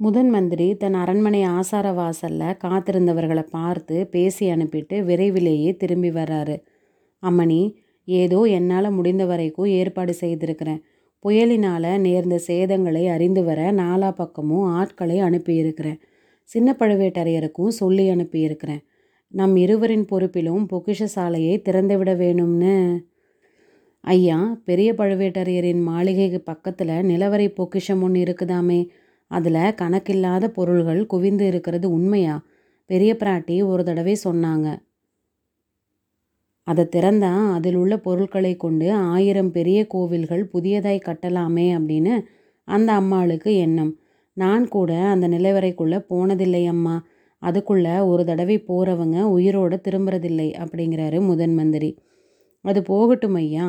முதன் மந்திரி தன் அரண்மனை ஆசார வாசல்ல காத்திருந்தவர்களை பார்த்து பேசி அனுப்பிட்டு விரைவிலேயே திரும்பி வர்றாரு. அம்மணி ஏதோ என்னால் முடிந்த வரைக்கும் ஏற்பாடு செய்திருக்கிறேன். புயலினால் நேர்ந்த சேதங்களை அறிந்து வர நாலா பக்கமும் ஆட்களை அனுப்பியிருக்கிறேன். சின்ன பழுவேட்டரையருக்கும் சொல்லி அனுப்பியிருக்கிறேன். நம் இருவரின் பொறுப்பிலும் பொக்கிஷ சாலையை திறந்துவிட வேணும்னு. ஐயா பெரிய பழுவேட்டரையரின் மாளிகைக்கு பக்கத்தில் நிலவரை பொக்கிஷம் ஒன்று இருக்குதாமே? அதில் கணக்கில்லாத பொருள்கள் குவிந்து இருக்கிறது உண்மையா? பெரிய பிராட்டி ஒரு தடவை சொன்னாங்க. அதை திறந்தா அதில் உள்ள பொருட்களை கொண்டு ஆயிரம் பெரிய கோவில்கள் புதியதாய் கட்டலாமே அப்படின்னு அந்த அம்மாளுக்கு எண்ணம். நான் கூட அந்த நிலவரைக்குள்ளே போனதில்லை அம்மா. அதுக்குள்ளே ஒரு தடவை போகிறவங்க உயிரோடு திரும்புறதில்லை அப்படிங்கிறாரு முதன் மந்திரி. அது போகட்டும் ஐயா.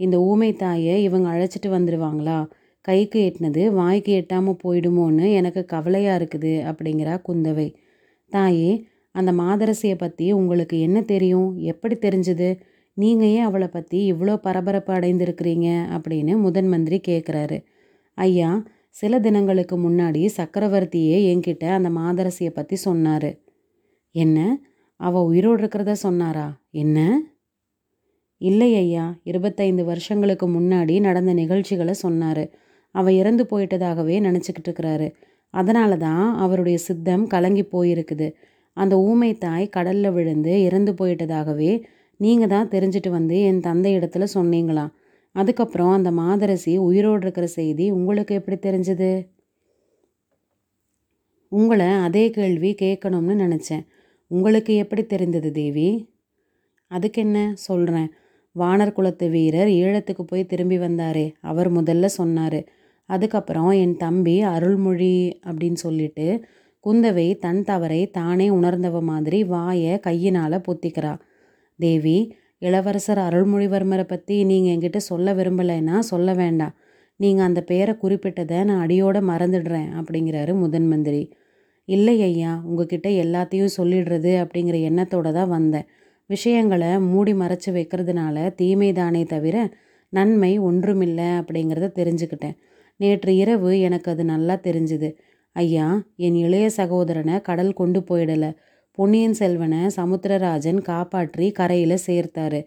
இந்த ஊமை தாயை இவங்க அழைச்சிட்டு வந்துடுவாங்களா கைக்கு எட்டினது வாய்க்கு எட்டாமல் போயிடுமோன்னு எனக்கு கவலையாக இருக்குது அப்படிங்கிறா குந்தவை. தாயே அந்த மாதரசியை பற்றி உங்களுக்கு என்ன தெரியும்? எப்படி தெரிஞ்சுது? நீங்கள் ஏன் அவளை பற்றி இவ்வளோ பரபரப்பு அடைந்திருக்கிறீங்க? அப்படின்னு முதன் மந்திரி கேட்குறாரு ஐயா சில தினங்களுக்கு முன்னாடி சக்கரவர்த்தியே என்கிட்ட அந்த மாதரசியை பற்றி சொன்னார். என்ன? அவள் உயிரோடு இருக்கிறத சொன்னாரா? என்ன? இல்லை ஐயா இருபத்தைந்து வருஷங்களுக்கு முன்னாடி நடந்த நிகழ்ச்சிகளை சொன்னார். அவள் இறந்து போயிட்டதாகவே நினச்சிக்கிட்டு இருக்கிறாரு அதனால தான் அவருடைய சித்தம் கலங்கி போயிருக்குது. அந்த ஊமை தாய் கடலில் விழுந்து இறந்து போயிட்டதாகவே நீங்கள் தான் தெரிஞ்சுட்டு வந்து என் தந்தை இடத்துல சொன்னீங்களாம் அதுக்கப்புறம் அந்த மாதரசி உயிரோடு இருக்கிற செய்தி உங்களுக்கு எப்படி தெரிஞ்சது? உங்களை அதே கேள்வி கேட்கணும்னு நினச்சேன். உங்களுக்கு எப்படி தெரிந்தது தேவி? அதுக்கு என்ன சொல்கிறேன் வானர் குலத்து வீரர் ஈழத்துக்கு போய் திரும்பி வந்தாரே அவர் முதல்ல சொன்னார். அதுக்கப்புறம் என் தம்பி அருள்மொழி அப்படின்னு சொல்லிட்டு குந்தவை தன் தவறை தானே உணர்ந்தவ மாதிரி வாயை கையினால் பொத்திக்கிறா. தேவி இளவரசர் அருள்மொழிவர்மரை பற்றி நீங்கள் என்கிட்ட சொல்ல விரும்பலைன்னா சொல்ல வேண்டாம். நீங்கள் அந்த பேரை குறிப்பிட்டதை நான் அடியோடு மறந்துடுறேன் அப்படிங்கிறாரு முதன் மந்திரி. இல்லை ஐயா உங்ககிட்ட எல்லாத்தையும் சொல்லிடுறது அப்படிங்கிற எண்ணத்தோடு தான் வந்தேன். விஷயங்களை மூடி மறைச்சி வைக்கிறதுனால தீமை தானே தவிர நன்மை ஒன்றுமில்லை அப்படிங்கிறத தெரிஞ்சுக்கிட்டேன். நேற்று இரவு எனக்கு அது நல்லா தெரிஞ்சுது. ஐயா என் இளைய சகோதரனை கடல் கொண்டு போயிடலை. பொன்னியின் செல்வனை சமுத்திரராஜன் காப்பாற்றி கரையில் சேர்த்தாரு.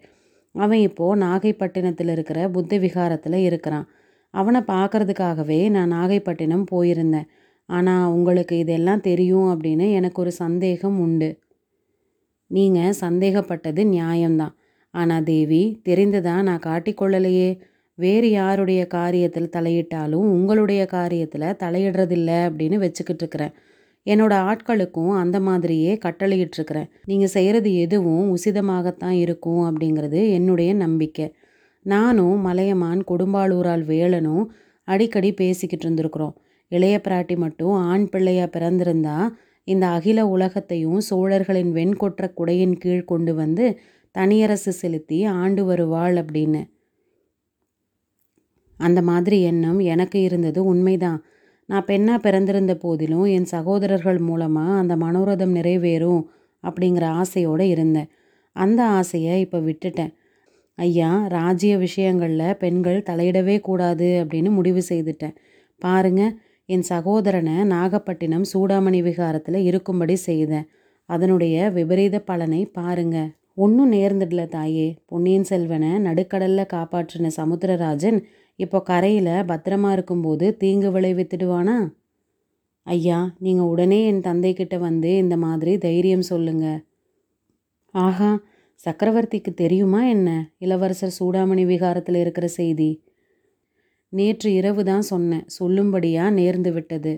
அவன் இப்போது நாகைப்பட்டினத்தில் இருக்கிற புத்த விகாரத்தில் இருக்கிறான். அவனை பார்க்கறதுக்காகவே நான் நாகைப்பட்டினம் போயிருந்தேன். ஆனால் உங்களுக்கு இதெல்லாம் தெரியும் அப்படின்னு எனக்கு ஒரு சந்தேகம் உண்டு. நீங்கள் சந்தேகப்பட்டது நியாயம்தான். ஆனால் தேவி தெரிந்ததா நான் காட்டிக்கொள்ளலையே வேறு யாருடைய காரியத்தில் தலையிட்டாலும் உங்களுடைய காரியத்தில் தலையிடுறதில்ல அப்படின்னு வச்சுக்கிட்டு இருக்கிறேன் என்னோட ஆட்களுக்கும் அந்த மாதிரியே கட்டளையிட்ருக்கிறேன் நீங்கள் செய்கிறது எதுவும் உசிதமாகத்தான் இருக்கும் அப்படிங்கிறது என்னுடைய நம்பிக்கை. நானும் மலையமான் கொடும்பாளூரால் வேலனும் அடிக்கடி பேசிக்கிட்டு இருந்திருக்கிறோம் இளைய பிராட்டி மட்டும் ஆண் பிள்ளையாக பிறந்திருந்தா இந்த அகில உலகத்தையும் சோழர்களின் வெண்கொற்ற குடையின் கீழ் கொண்டு வந்து தனியரசு செலுத்தி ஆண்டு வருவாள் அப்படின்னு. அந்த மாதிரி எண்ணம் எனக்கு இருந்தது உண்மைதான். நான் பெண்ணாக பிறந்திருந்த போதிலும் என் சகோதரர்கள் மூலமாக அந்த மனோரதம் நிறைவேறும் அப்படிங்கிற ஆசையோடு இருந்தேன். அந்த ஆசையை இப்போ விட்டுட்டேன். ஐயா ராஜ்ய விஷயங்களில் பெண்கள் தலையிடவே கூடாது அப்படின்னு முடிவு செய்துட்டேன். பாருங்க என் சகோதரனை நாகப்பட்டினம் சூடாமணி விகாரத்தில் இருக்கும்படி செய்தேன். அதனுடைய விபரீத பலனை பாருங்க. ஒன்றும் நேர்ந்துடல தாயே. பொன்னியின் செல்வனை நடுக்கடலில் காப்பாற்றின சமுத்திரராஜன் இப்போ கரையில் பத்திரமா இருக்கும்போது தீங்கு விளைவித்துடுவானா? ஐயா நீங்கள் உடனே என் தந்தைக்கிட்ட வந்து இந்த மாதிரி தைரியம் சொல்லுங்க. ஆஹா சக்கரவர்த்திக்கு தெரியுமா என்ன? இளவரசர் சூடாமணி விகாரத்தில் இருக்கிற செய்தி. நேற்று இரவு தான் சொன்னேன் சொல்லும்படியாக நேர்ந்து விட்டது.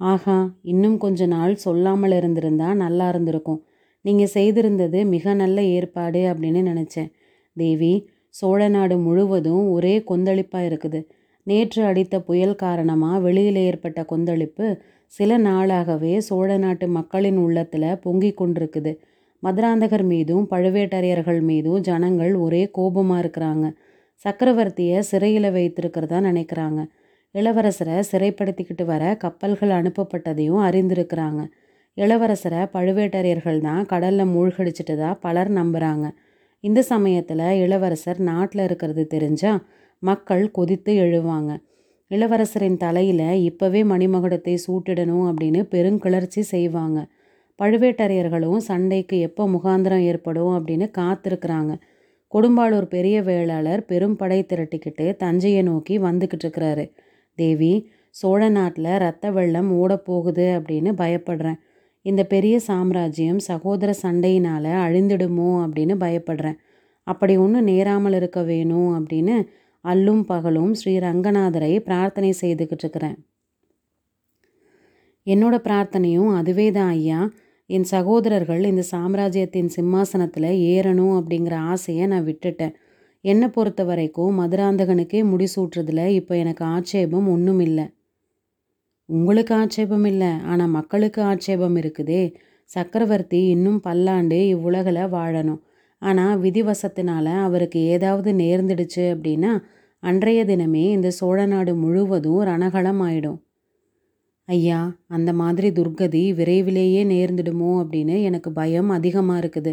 ஆஹா இன்னும் கொஞ்ச நாள் சொல்லாமல் இருந்திருந்தா நல்லா இருந்திருக்கும். நீங்கள் செய்திருந்தது மிக நல்ல ஏற்பாடு அப்படின்னு நினச்சேன். தேவி சோழ நாடு முழுவதும் ஒரே கொந்தளிப்பாக இருக்குது. நேற்று அடித்த புயல் காரணமாக வெளியில் ஏற்பட்ட கொந்தளிப்பு சில நாளாகவே சோழ நாட்டு மக்களின் உள்ளத்தில் பொங்கி கொண்டிருக்குது. மதுராந்தகர் மீதும் பழுவேட்டரையர்கள் மீதும் ஜனங்கள் ஒரே கோபமாக இருக்கிறாங்க. சக்கரவர்த்தியை சிறையில் வைத்திருக்கிறதா நினைக்கிறாங்க. இளவரசரை சிறைப்படுத்திக்கிட்டு வர கப்பல்கள் அனுப்பப்பட்டதையும் அறிந்திருக்கிறாங்க. இளவரசரை பழுவேட்டரையர்கள் தான் கடலில் மூழ்கடிச்சிட்டதா பலர் நம்புகிறாங்க இந்த சமயத்தில் இளவரசர் நாட்டில் இருக்கிறது தெரிஞ்சால் மக்கள் கொதித்து எழுவாங்க. இளவரசரின் தலையில் இப்போவே மணிமகுடத்தை சூட்டிடணும் அப்படின்னு பெருங்கிளர்ச்சி செய்வாங்க. பழுவேட்டரையர்களும் சண்டைக்கு எப்போ முகாந்திரம் ஏற்படும் அப்படின்னு காத்திருக்கிறாங்க. கொடும்பாளூர் பெரிய வேளாளர் பெரும் படை திரட்டிக்கிட்டு தஞ்சையை நோக்கி வந்துக்கிட்டு இருக்கிறாரு. தேவி சோழ நாட்டில் ரத்த வெள்ளம் ஓடப்போகுது அப்படின்னு பயப்படுறேன். இந்த பெரிய சாம்ராஜ்யம் சகோதர சண்டையினால் அழிந்துடுமோ அப்படின்னு பயப்படுறேன். அப்படி ஒன்றும் நேராமல் இருக்க வேணும் அப்படின்னு அல்லும் பகலும் ஸ்ரீ ரங்கநாதரை பிரார்த்தனை செய்துக்கிட்டு இருக்கிறேன். என்னோட பிரார்த்தனையும் அதுவே தான் ஐயா. என் சகோதரர்கள் இந்த சாம்ராஜ்யத்தின் சிம்மாசனத்தில் ஏறணும் அப்படிங்கிற ஆசையை நான் விட்டுட்டேன். என்னை பொறுத்த வரைக்கும் மதுராந்தகனுக்கே முடிசூட்டுறதுல இப்போ எனக்கு ஆட்சேபம் ஒன்றும் இல்லை உங்களுக்கு ஆட்சேபம் இல்லை ஆனால் மக்களுக்கு ஆட்சேபம் இருக்குதே. சக்கரவர்த்தி இன்னும் பல்லாண்டு இவ்வுலகில் வாழணும். ஆனால் விதிவசத்தினால அவருக்கு ஏதாவது நேர்ந்துடுச்சு அப்படின்னா அன்றைய தினமே இந்த சோழ நாடு முழுவதும் ரணகளம் ஆயிடும். ஐயா அந்த மாதிரி துர்கதி விரைவிலேயே நேர்ந்துடுமோ அப்படின்னு எனக்கு பயம் அதிகமாக இருக்குது.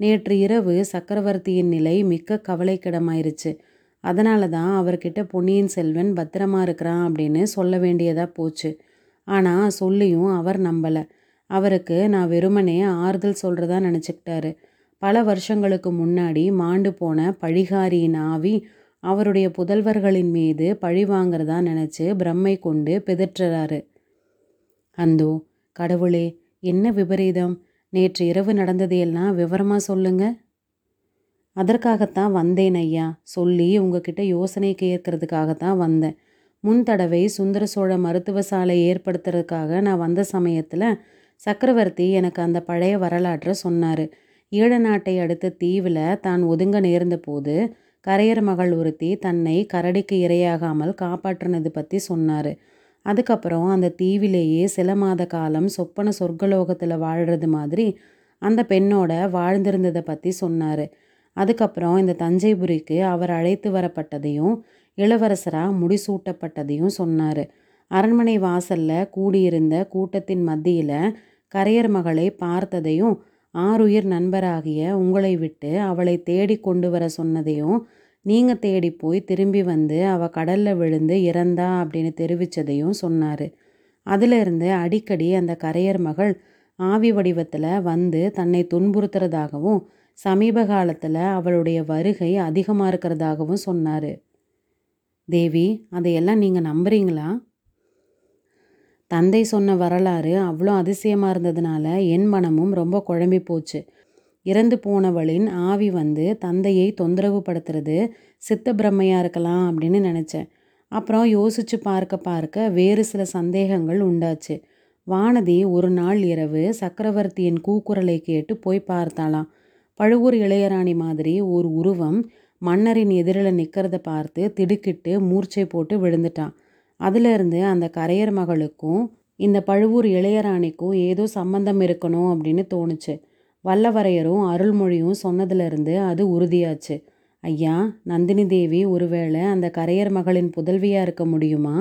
நேற்று இரவு சக்கரவர்த்தியின் நிலை மிக்க கவலைக்கிடமாயிருச்சு. அதனால தான் அவர்கிட்ட பொன்னியின் செல்வன் பத்திரமா இருக்கிறான் அப்படின்னு சொல்ல வேண்டியதாக போச்சு. ஆனால் சொல்லியும் அவர் நம்பலை. அவருக்கு நான் வெறுமனே ஆறுதல் சொல்கிறதா நினச்சிக்கிட்டாரு. பல வருஷங்களுக்கு முன்னாடி மாண்டு போன பழிகாரியின் ஆவி அவருடைய புதல்வர்களின் மீது பழி வாங்கிறதா நினச்சி பிரம்மை கொண்டு பிதற்றுறாரு. அந்தோ கடவுளே என்ன விபரீதம்? நேற்று இரவு நடந்ததையெல்லாம் விவரமாக சொல்லுங்கள் அதற்காகத்தான் வந்தேன் ஐயா. சொல்லி உங்ககிட்ட யோசனை கேட்கறதுக்காகத்தான் வந்தேன். முன் தடவை சுந்தர சோழ மருத்துவ சாலை ஏற்படுத்துறதுக்காக நான் வந்த சமயத்தில் சக்கரவர்த்தி எனக்கு அந்த பழைய வரலாற்றை சொன்னார். ஈழ நாட்டை அடுத்த தீவில் தான் ஒதுங்க நேர்ந்த போது கரையர் மகள் ஒருத்தி தன்னை கரடிக்கு இரையாகாமல் காப்பாற்றினது பற்றி சொன்னார். அதுக்கப்புறம் அந்த தீவிலேயே சில மாத காலம் சொப்பன சொர்க்கலோகத்தில் வாழ்கிறது மாதிரி அந்த பெண்ணோட வாழ்ந்திருந்ததை பற்றி சொன்னார். அதுக்கப்புறம் இந்த தஞ்சைபுரிக்கு அவர் அழைத்து வரப்பட்டதையும் இளவரசராக முடிசூட்டப்பட்டதையும் சொன்னார். அரண்மனை வாசலில் கூடியிருந்த கூட்டத்தின் மத்தியில் கரையர் மகளை பார்த்ததையும் ஆறுயிர் நண்பராகிய உங்களை விட்டு அவளை தேடி கொண்டு வர சொன்னதையும் நீங்கள் தேடி போய் திரும்பி வந்து அவள் கடலில் விழுந்து இறந்தா அப்படின்னு தெரிவித்ததையும் சொன்னார். அதிலிருந்து அடிக்கடி அந்த கரையர் மகள் ஆவி வடிவத்தில் வந்து தன்னை துன்புறுத்துறதாகவும் சமீப காலத்தில் அவளுடைய வருகை அதிகமாக இருக்கிறதாகவும் சொன்னார். தேவி அதையெல்லாம் நீங்கள் நம்புறீங்களா? தந்தை சொன்ன வரலாறு அவ்வளோ அதிசயமாக இருந்ததுனால என் மனமும் ரொம்ப குழம்பி போச்சு. இறந்து போனவளின் ஆவி வந்து தந்தையை தொந்தரவு படுத்துறது சித்த பிரம்மையாக இருக்கலாம் அப்படின்னு நினச்சேன். அப்புறம் யோசித்து பார்க்க பார்க்க வேறு சில சந்தேகங்கள் உண்டாச்சு. வானதி ஒரு நாள் இரவு சக்கரவர்த்தியின் கூக்குரலை கேட்டு போய் பார்த்தாளாம். பழுவூர் இளையராணி மாதிரி ஒரு உருவம் மன்னரின் எதிரில் நிற்கிறத பார்த்து திடுக்கிட்டு மூர்ச்சை போட்டு விழுந்துட்டான். அதிலிருந்து அந்த கரையர் மகளுக்கும் இந்த பழுவூர் இளையராணிக்கும் ஏதோ சம்பந்தம் இருக்கணும் அப்படின்னு தோணுச்சு. வல்லவரையரும் அருள்மொழியும் சொன்னதிலிருந்து அது உறுதியாச்சு. ஐயா நந்தினி தேவி ஒருவேளை அந்த கரையர் மகளின் புதல்வியாக இருக்க முடியுமா?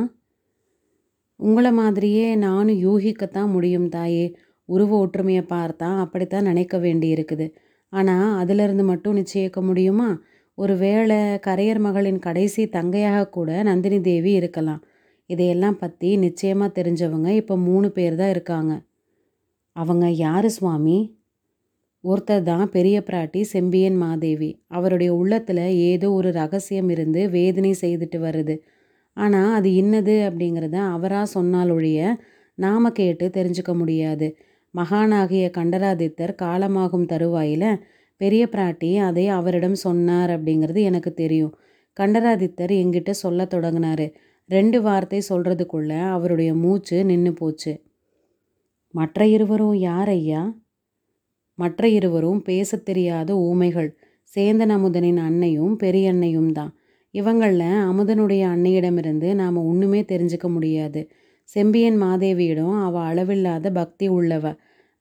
உங்களை மாதிரியே நானும் யூகிக்கத்தான் முடியும் தாயே. உருவ ஒற்றுமையை பார்த்தா அப்படித்தான் நினைக்க வேண்டி இருக்குது ஆனால் அதிலிருந்து மட்டும் நிச்சயிக்க முடியுமா? ஒரு வேளை கரையர் மகளின் கடைசி தங்கையாக கூட நந்தினி தேவி இருக்கலாம். இதையெல்லாம் பற்றி நிச்சயமாக தெரிஞ்சவங்க இப்போ மூணு பேர் தான் இருக்காங்க. அவங்க யார் சுவாமி? ஒருத்தர் தான் பெரிய பிராட்டி செம்பியன் மாதேவி. அவருடைய உள்ளத்தில் ஏதோ ஒரு ரகசியம் இருந்து வேதனை செய்துட்டு வருது. ஆனால் அது இன்னது அப்படிங்கிறத அவராக சொன்னால் ஒழிய நாம கேட்டு தெரிஞ்சுக்க முடியாது. மகானாகிய கண்டராதித்தர் காலமாகும் தருவாயில் பெரிய பிராட்டி அதை அவரிடம் சொன்னார் அப்படிங்கிறது எனக்கு தெரியும். கண்டராதித்தர் எங்கிட்ட சொல்ல தொடங்கினார். ரெண்டு வார்த்தை சொல்கிறதுக்குள்ள அவருடைய மூச்சு நின்று போச்சு. மற்ற இருவரும் யார் ஐயா? மற்ற இருவரும் பேசத் தெரியாத ஊமைகள். சேந்தன் அமுதனின் அன்னையும் பெரியண்ணையும் தான். இவங்களில் அமுதனுடைய அன்னையிடமிருந்து நாம் ஒன்றுமே தெரிஞ்சுக்க முடியாது. செம்பியன் மாதேவியிடம் அவள் அளவில்லாத பக்தி உள்ளவ.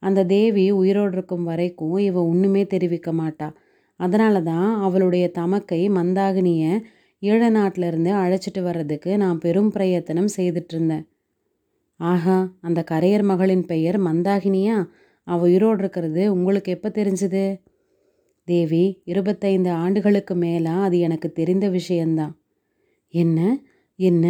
அந்த தேவி உயிரோடு இருக்கும் வரைக்கும் இவ ஒன்றுமே தெரிவிக்க மாட்டா. அதனால தான் அவளுடைய தமக்கை மந்தாகினியை ஈழ நாட்டிலிருந்து அழைச்சிட்டு வர்றதுக்கு நான் பெரும் பிரயத்தனம் செய்துட்டு இருந்தேன் ஆஹா அந்த கரையர் மகளின் பெயர் மந்தாகினியா? அவள் உயிரோடு இருக்கிறது உங்களுக்கு எப்போ தெரிஞ்சுது? தேவி இருபத்தைந்து ஆண்டுகளுக்கு மேலாக அது எனக்கு தெரிந்த விஷயந்தான். என்ன? என்ன?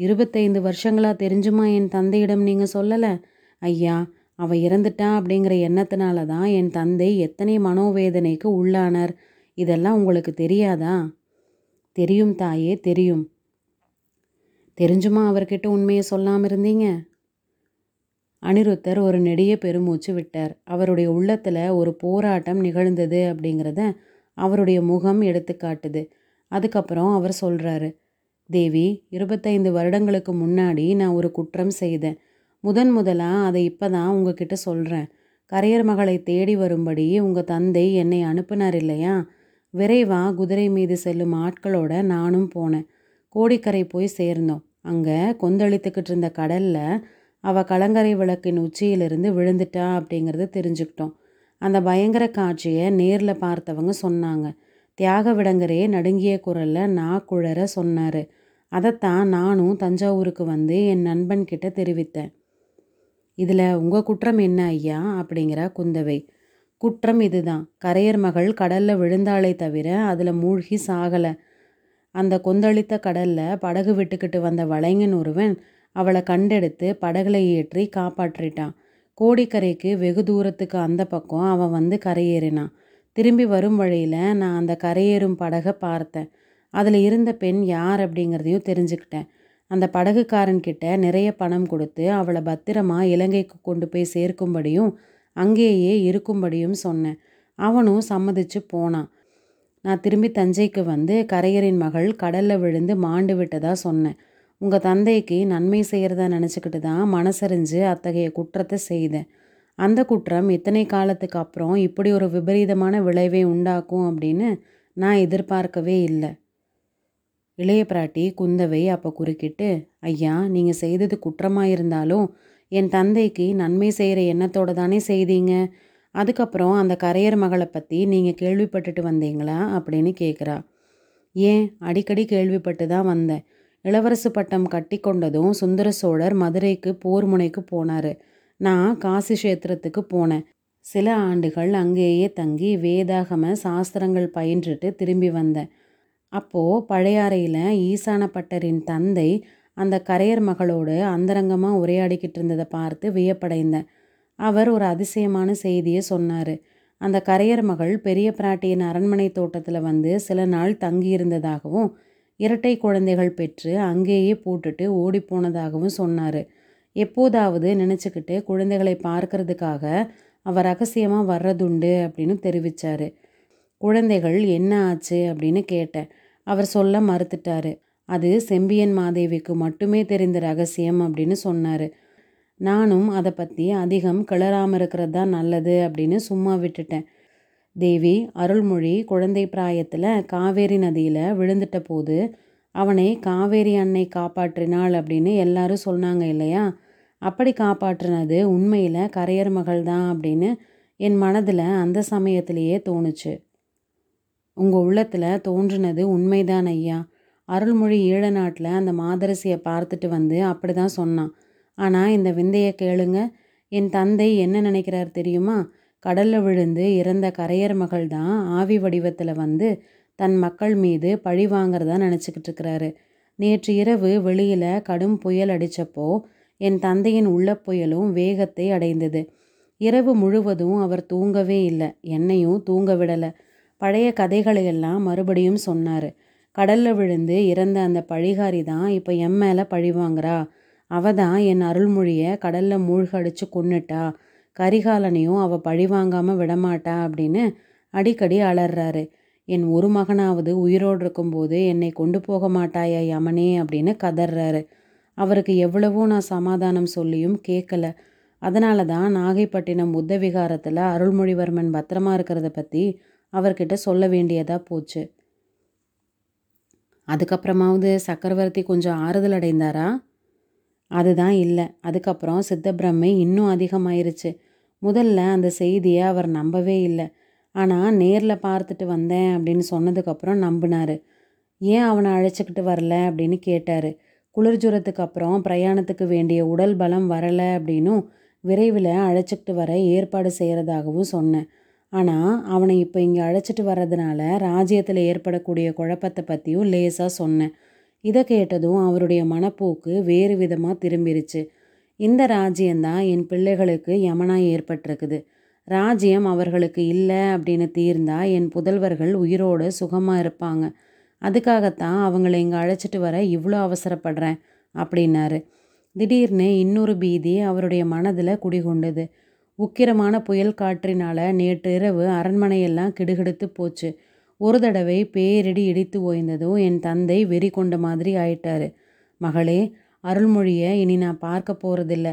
இருபத்தைந்து வருஷங்களாக தெரிஞ்சுமா என் தந்தையிடம் நீங்கள் சொல்லலை? ஐயா அவ இறந்துட்டா அப்படிங்கிற எண்ணத்தினால தான் என் தந்தை எத்தனை மனோவேதனைக்கு உள்ளானார். இதெல்லாம் உங்களுக்கு தெரியாதா? தெரியும் தாயே தெரியும். தெரிஞ்சுமா அவர்கிட்ட உண்மையை சொல்லாமல் இருந்தீங்க? அனிருத்தர் ஒரு நெடிய பெருமூச்சு விட்டார். அவருடைய உள்ளத்தில் ஒரு போராட்டம் நிகழ்ந்தது அப்படிங்கிறத அவருடைய முகம் எடுத்து காட்டுது அதுக்கப்புறம் அவர் சொல்கிறாரு தேவி இருபத்தைந்து வருடங்களுக்கு முன்னாடி நான் ஒரு குற்றம் செய்தேன். முதன் முதலாக அதை இப்போ தான் உங்ககிட்ட சொல்கிறேன் கரையர் மகளை தேடி வரும்படி உங்கள் தந்தை என்னை அனுப்புனார் இல்லையா? விரைவாக குதிரை மீது செல்லும் ஆட்களோட நானும் போனேன். கோடிக்கரை போய் சேர்ந்தோம். அங்கே கொந்தளித்துக்கிட்டு இருந்த கடலில் அவள் கலங்கரை விளக்கின் உச்சியிலிருந்து விழுந்துட்டா அப்படிங்கிறத தெரிஞ்சுக்கிட்டோம். அந்த பயங்கர காட்சியை நேரில் பார்த்தவங்க சொன்னாங்க. தியாக விடங்கரே நடுங்கிய குரலில் நான் குழற சொன்னார். அதைத்தான் நானும் தஞ்சாவூருக்கு வந்து என் நண்பன் கிட்ட தெரிவித்தேன். இதில் உங்கள் குற்றம் என்ன ஐயா? அப்படிங்கிற குந்தவை. குற்றம் இதுதான். கரையர் மகள் கடலில் விழுந்தாளே தவிர அதில் மூழ்கி சாகலை. அந்த கொந்தளித்த கடலில் படகு விட்டுக்கிட்டு வந்த வளைங்கன் ஒருவன் அவளை கண்டெடுத்து படகுல ஏற்றி காப்பாற்றிட்டான். கோடிக்கரைக்கு வெகு தூரத்துக்கு அந்த பக்கம் அவன் வந்து கரையேறினான். திரும்பி வரும் வழியில் நான் அந்த கரையேறும் படகை பார்த்தேன். அதில் இருந்த பெண் யார் அப்படிங்கிறதையும் தெரிஞ்சுக்கிட்டேன். அந்த படகுக்காரன்கிட்ட நிறைய பணம் கொடுத்து அவளை பத்திரமா இலங்கைக்கு கொண்டு போய் சேர்க்கும்படியும் அங்கேயே இருக்கும்படியும் சொன்னேன். அவனும் சம்மதிச்சு போனான். நான் திரும்பி தஞ்சைக்கு வந்து கரையரின் மகள் கடலில் விழுந்து மாண்டு விட்டதா சொன்னேன். உங்கள் தந்தைக்கு நன்மை செய்கிறதா நினச்சிக்கிட்டு தான் மனசறிஞ்சு அத்தகைய குற்றத்தை செய்தேன். அந்த குற்றம் இத்தனை காலத்துக்கு அப்புறம் இப்படி ஒரு விபரீதமான விளைவை உண்டாக்கும் அப்படின்னு நான் எதிர்பார்க்கவே இல்லை. இளைய பிராட்டி குந்தவை அப்போ குறுக்கிட்டு ஐயா நீங்கள் செய்தது குற்றமாக இருந்தாலும் என் தந்தைக்கு நன்மை செய்கிற எண்ணத்தோடு தானே செய்தீங்க? அதுக்கப்புறம் அந்த கரையர் மகளை பற்றி நீங்கள் கேள்விப்பட்டுட்டு வந்தீங்களா? அப்படின்னு கேட்குறா ஏன்? அடிக்கடி கேள்விப்பட்டு தான் வந்தேன். இளவரசு பட்டம் கட்டி கொண்டதும் சுந்தர சோழர் மதுரைக்கு போர் முனைக்கு போனார். நான் காசி கஷேத்திரத்துக்கு போனேன். சில ஆண்டுகள் அங்கேயே தங்கி வேதாகம சாஸ்திரங்கள் பயின்றுட்டு திரும்பி வந்தேன். அப்போது பழையாறையில் ஈசான பட்டரின் தந்தை அந்த கரையர் மகளோடு அந்தரங்கமாக உரையாடிக்கிட்டு இருந்ததை பார்த்து வியப்படைந்தேன் அவர் ஒரு அதிசயமான செய்தியை சொன்னார். அந்த கரையர் மகள் பெரிய பிராட்டியின் அரண்மனை தோட்டத்தில் வந்து சில நாள் தங்கியிருந்ததாகவும் இரட்டை குழந்தைகள் பெற்று அங்கேயே போட்டுட்டு ஓடிப்போனதாகவும் சொன்னார். எப்போதாவது நினச்சிக்கிட்டு குழந்தைகளை பார்க்கறதுக்காக அவர் ரகசியமாக வர்றதுண்டு அப்படின்னு தெரிவித்தார் குழந்தைகள் என்ன ஆச்சு அப்படின்னு கேட்டேன். அவர் சொல்ல மறுத்துட்டாரு. அது செம்பியன் மாதேவிக்கு மட்டுமே தெரிந்த ரகசியம் அப்படின்னு சொன்னார். நானும் அதை பற்றி அதிகம் கிளறாமல் இருக்கிறது தான் நல்லது அப்படின்னு சும்மா விட்டுட்டேன். தேவி அருள்மொழி குழந்தை பிராயத்தில் காவேரி நதியில் விழுந்துட்ட போது அவனை காவேரி அன்னை காப்பாற்றினாள் அப்படின்னு எல்லாரும் சொன்னாங்க இல்லையா? அப்படி காப்பாற்றினது உண்மையில் கரையர் மகள் தான் அப்படின்னு என் மனதில் அந்த சமயத்திலேயே தோணுச்சு. உங்கள் உள்ளத்தில் தோன்றினது உண்மைதான் ஐயா. அருள்மொழி ஈழ நாட்டில் அந்த மாதரசியை பார்த்துட்டு வந்து அப்படி தான் சொன்னான். ஆனால் இந்த விந்தையை கேளுங்க. என் தந்தை என்ன நினைக்கிறார் தெரியுமா? கடலில் விழுந்து இறந்த கரையர் மகள் தான் ஆவி வடிவத்தில் வந்து தன் மக்கள் மீது பழி வாங்கிறதா நினச்சிக்கிட்டு இருக்கிறாரு. நேற்று இரவு வெளியில் கடும் புயல் அடித்தப்போ என் தந்தையின் உள்ள புயலும் வேகத்தை அடைந்தது. இரவு முழுவதும் அவர் தூங்கவே இல்லை. என்னையும் தூங்க விடலை. பழைய கதைகளையெல்லாம் மறுபடியும் சொன்னார். கடலில் விழுந்து இறந்த அந்த பழிகாரி தான் இப்போ என் மேலே பழி வாங்குறா. அவ தான் என் அருள்மொழியை கடலில் மூழ்கடிச்சு கொன்னுட்டா. கரிகாலனையும் அவள் பழி வாங்காமல் விடமாட்டா அப்படின்னு அடிக்கடி அலறாரு. என் ஒரு மகனாவது உயிரோடு இருக்கும்போது என்னை கொண்டு போக மாட்டாயா யமனே அப்படின்னு கதறாரு. அவருக்கு எவ்வளவோ நான் சமாதானம் சொல்லியும் கேட்கல அதனால தான் நாகைப்பட்டினம் புத்த விகாரத்தில் அருள்மொழிவர்மன் பத்திரமா இருக்கிறத பற்றி அவர்கிட்ட சொல்ல வேண்டியதாக போச்சு. அதுக்கப்புறமாவது சக்கரவர்த்தி கொஞ்சம் ஆறுதல் அடைந்தாரா? அதுதான் இல்லை. அதுக்கப்புறம் சித்தப்பிரமை இன்னும் அதிகமாயிருச்சு. முதல்ல அந்த செய்தியை அவர் நம்பவே இல்லை. ஆனால் நேரில் பார்த்துட்டு வந்தேன் அப்படின்னு சொன்னதுக்கப்புறம் நம்பினார். ஏன் அவனை அழைச்சிக்கிட்டு வரல அப்படின்னு கேட்டார். குளிர்ஜுரத்துக்கு அப்புறம் பிரயாணத்துக்கு வேண்டிய உடல் பலம் வரலை அப்படின்னும் விரைவில் அழைச்சிக்கிட்டு வர ஏற்பாடு செய்கிறதாகவும் சொன்னேன். ஆனால் அவனை இப்போ இங்கே அழைச்சிட்டு வர்றதுனால ராஜ்யத்தில் ஏற்படக்கூடிய குழப்பத்தை பற்றியும் லேசாக சொன்னேன். இதை கேட்டதும் அவருடைய மனப்போக்கு வேறு விதமாக திரும்பிருச்சு. இந்த ராஜ்யந்தான் என் பிள்ளைகளுக்கு யமனாக ஏற்பட்டிருக்குது. ராஜ்யம் அவர்களுக்கு இல்லை அப்படின்னு தீர்ந்தா என் புதல்வர்கள் உயிரோடு சுகமாக இருப்பாங்க. அதுக்காகத்தான் அவங்கள இங்கே அழைச்சிட்டு வர இவ்வளோ அவசரப்படுறேன் அப்படின்னாரு. திடீர்னு இன்னொரு பீதி அவருடைய மனதில் குடிகொண்டது. உக்கிரமான புயல் காற்றினால் நேற்று இரவு அரண்மனையெல்லாம் கிடுகிடுத்து போச்சு. ஒரு தடவை பேரிடி இடித்து ஓய்ந்ததும் என் தந்தை வெறி கொண்ட மாதிரி ஆயிட்டாரு. மகளே அருள்மொழியை இனி நான் பார்க்க போகிறதில்ல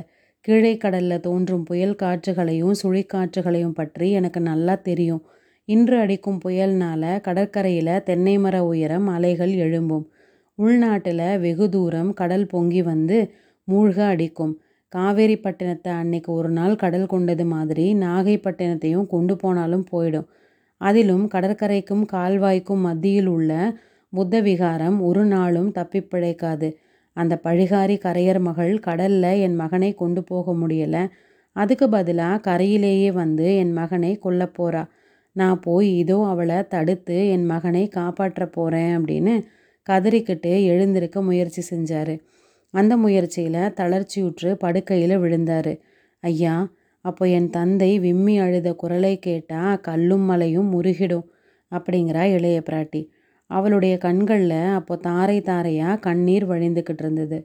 கீழே கடலில் தோன்றும் புயல் காற்றுகளையும் சுழிக்காற்றுகளையும் பற்றி எனக்கு நல்லா தெரியும். இன்று அடிக்கும் புயல்னால் கடற்கரையில் தென்னை மர உயரம் அலைகள் எழும்பும். உள்நாட்டில் வெகு தூரம் கடல் பொங்கி வந்து மூழ்க அடிக்கும். காவேரிப்பட்டினத்தை அன்னைக்கு ஒரு நாள் கடல் கொண்டது மாதிரி நாகைப்பட்டினத்தையும் கொண்டு போனாலும் போயிடும். அதிலும் கடற்கரைக்கும் கால்வாய்க்கும் மத்தியில் உள்ள புத்த விகாரம் ஒரு நாளும் தப்பி பிழைக்காது. அந்த பழிகாரி கரையர் மகள் கடல்ல என் மகனை கொண்டு போக முடியல. அதுக்கு பதிலாக கரையிலேயே வந்து என் மகனை கொல்ல போறா. நான் போய் இதோ அவளை தடுத்து என் மகனை காப்பாற்ற போறேன் அப்படின்னு கதறிக்கிட்டு எழுந்திருக்க முயற்சி செஞ்சாரு. அந்த முயற்சியில் தளர்ச்சியுற்று படுக்கையில் விழுந்தார். ஐயா அப்போ என் தந்தை விம்மி அழுத குரலை கேட்டால் கல்லும் மலையும் முருகிடும் அப்படிங்கிறா இளைய பிராட்டி. அவளுடைய கண்களில் அப்போ தாரை தாரையாக கண்ணீர் வழிந்துக்கிட்டு இருந்தது.